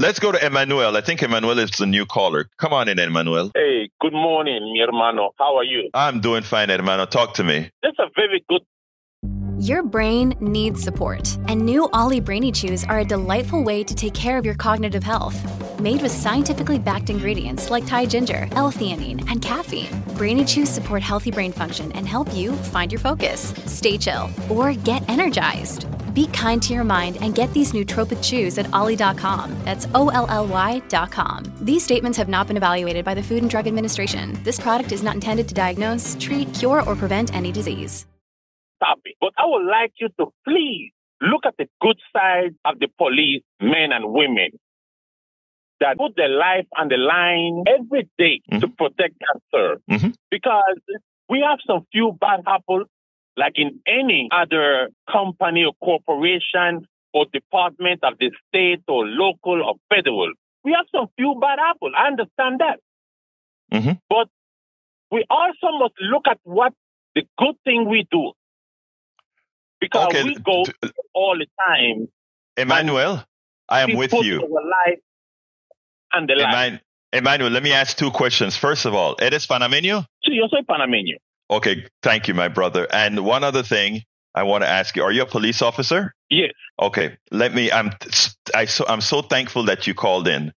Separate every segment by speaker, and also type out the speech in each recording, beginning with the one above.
Speaker 1: Let's go to Emmanuel. I think Emmanuel is the new caller. Come on in, Emmanuel.
Speaker 2: Hey, good morning, mi hermano. How are you?
Speaker 1: I'm doing fine, hermano. Talk to me.
Speaker 2: That's a very good
Speaker 3: Your brain needs support, and new OLLY Brainy Chews are a delightful way to take care of your cognitive health. Made with scientifically backed ingredients like Thai ginger, L-theanine, and caffeine, Brainy Chews support healthy brain function and help you find your focus, stay chill, or get energized. Be kind to your mind and get these nootropic chews at olly.com. That's O-L-L-Y.com. These statements have not been evaluated by the Food and Drug Administration. This product is not intended to diagnose, treat, cure, or prevent any disease.
Speaker 2: topic. But I would like you to please look at the good side of the police, men and women, that put their life on the line every day to protect and serve.
Speaker 1: Mhm.
Speaker 2: Because we have some few bad apples, like in any other company or corporation or department of the state or local or federal. We have some few bad apples. I understand that.
Speaker 1: Mhm.
Speaker 2: But we also must look at what the good thing we do. Because
Speaker 1: Okay,
Speaker 2: we go all the time.
Speaker 1: Emmanuel, I am with you.
Speaker 2: And the life.
Speaker 1: Eman- Emmanuel, let me ask two questions. First of all, ¿eres panameño?
Speaker 2: Sí, yo soy panameño.
Speaker 1: Okay, thank you, my brother. And one other thing I want to ask you: Are you a police officer?
Speaker 2: Yes.
Speaker 1: Okay, let me. I'm. I so I'm so thankful that you called in.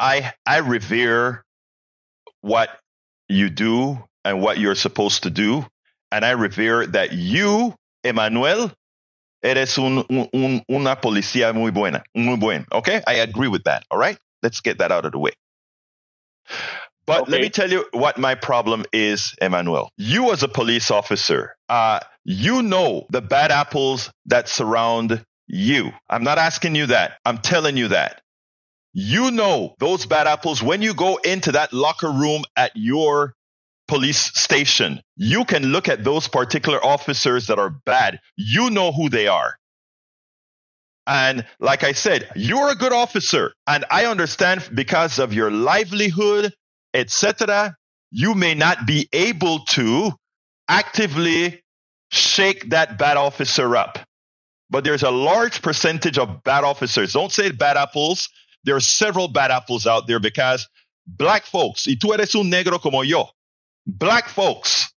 Speaker 1: I I revere what you do and what you're supposed to do, and I revere that you, Emmanuel, eres un, un, un- una policía muy buena, muy buen. Okay, I agree with that. All right, let's get that out of the way. But let me tell you what my problem is, Emmanuel. You, as a police officer, uh, you know the bad apples that surround you. I'm not asking you that. I'm telling you that. You know those bad apples when you go into that locker room at your police station. You can look at those particular officers that are bad. You know who they are. And like I said, you're a good officer. And I understand because of your livelihood, etc., you may not be able to actively shake that bad officer up. But there's a large percentage of bad officers. Don't say bad apples. There are several bad apples out there because black folks, y tú eres un negro como yo, black folks,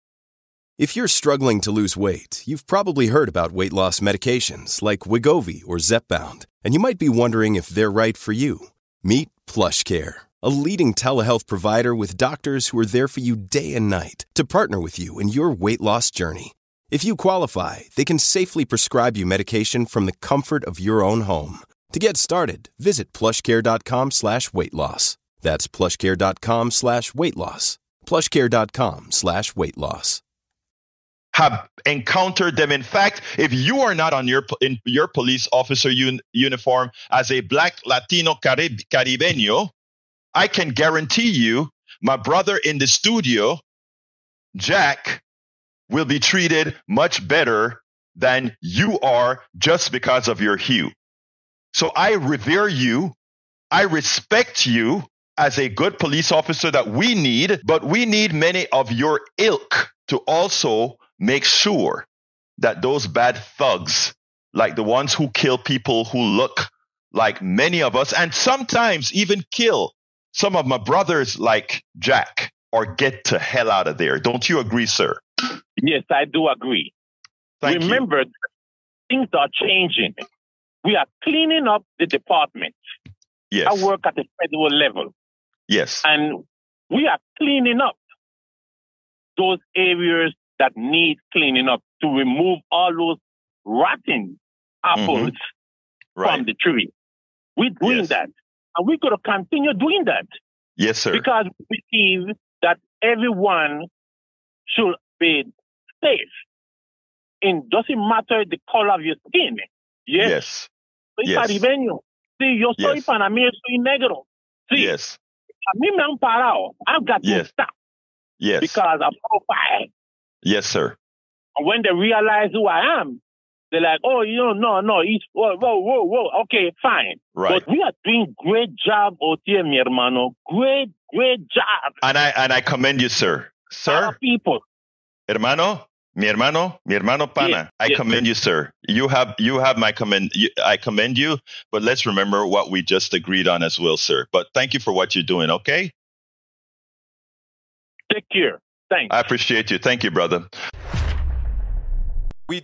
Speaker 4: If you're struggling to lose weight, you've probably heard about weight loss medications like Wegovy or Zepbound, and you might be wondering if they're right for you. Meet PlushCare, a leading telehealth provider with doctors who are there for you day and night to partner with you in your weight loss journey. If you qualify, they can safely prescribe you medication from the comfort of your own home. To get started, visit plushcare.com slash weight loss. That's plushcare.com slash weight loss. plushcare.com slash weight loss.
Speaker 1: have encountered them. In fact, if you are not on your in your police officer un, uniform as a black Latino Carib, Caribeño, I can guarantee you, my brother in the studio, Jack, will be treated much better than you are just because of your hue. So I revere you. I respect you as a good police officer that we need, but we need many of your ilk to also make sure that those bad thugs, like the ones who kill people who look like many of us, and sometimes even kill some of my brothers like Jack, or get the hell out of there. Don't you agree, sir?
Speaker 2: Yes, I do agree.
Speaker 1: Thank you.
Speaker 2: Remember, things are changing. We are cleaning up the department.
Speaker 1: Yes.
Speaker 2: I work at the federal level,
Speaker 1: Yes.
Speaker 2: and we are cleaning up those areas that need cleaning up to remove all those rotten apples
Speaker 1: Mm-hmm. Right.
Speaker 2: from the tree. We're doing
Speaker 1: Yes.
Speaker 2: that, and we're going to continue doing that
Speaker 1: Yes, sir.
Speaker 2: because we believe that everyone should be safe. It doesn't matter the color of your skin. Yes,
Speaker 1: Yes.
Speaker 2: soy
Speaker 1: yes.
Speaker 2: caribeño. Sí, yo soy
Speaker 1: Yes.
Speaker 2: panameño, soy negro. Sí,
Speaker 1: Yes.
Speaker 2: a mí me han parado. I've got
Speaker 1: Yes.
Speaker 2: to stop
Speaker 1: Yes.
Speaker 2: because I'm profile.
Speaker 1: Yes, sir.
Speaker 2: And when they realize who I am, they're like, oh, you know, no, no, he's, whoa, whoa, whoa, whoa. Okay, fine.
Speaker 1: Right.
Speaker 2: But we are doing great job out here, mi hermano. Great, great job.
Speaker 1: And I and I commend you, sir. Sir?
Speaker 2: Our
Speaker 1: Sir,
Speaker 2: people.
Speaker 1: hermano,
Speaker 5: Mi hermano, mi hermano pana,
Speaker 2: Yeah,
Speaker 5: I
Speaker 2: yeah.
Speaker 5: commend you, sir. You have you have my commend. You, I commend you. But let's remember what we just agreed on as well, sir. But thank you for what you're doing. Okay,
Speaker 2: Take care. Thanks.
Speaker 5: I appreciate you. Thank you, brother.
Speaker 1: we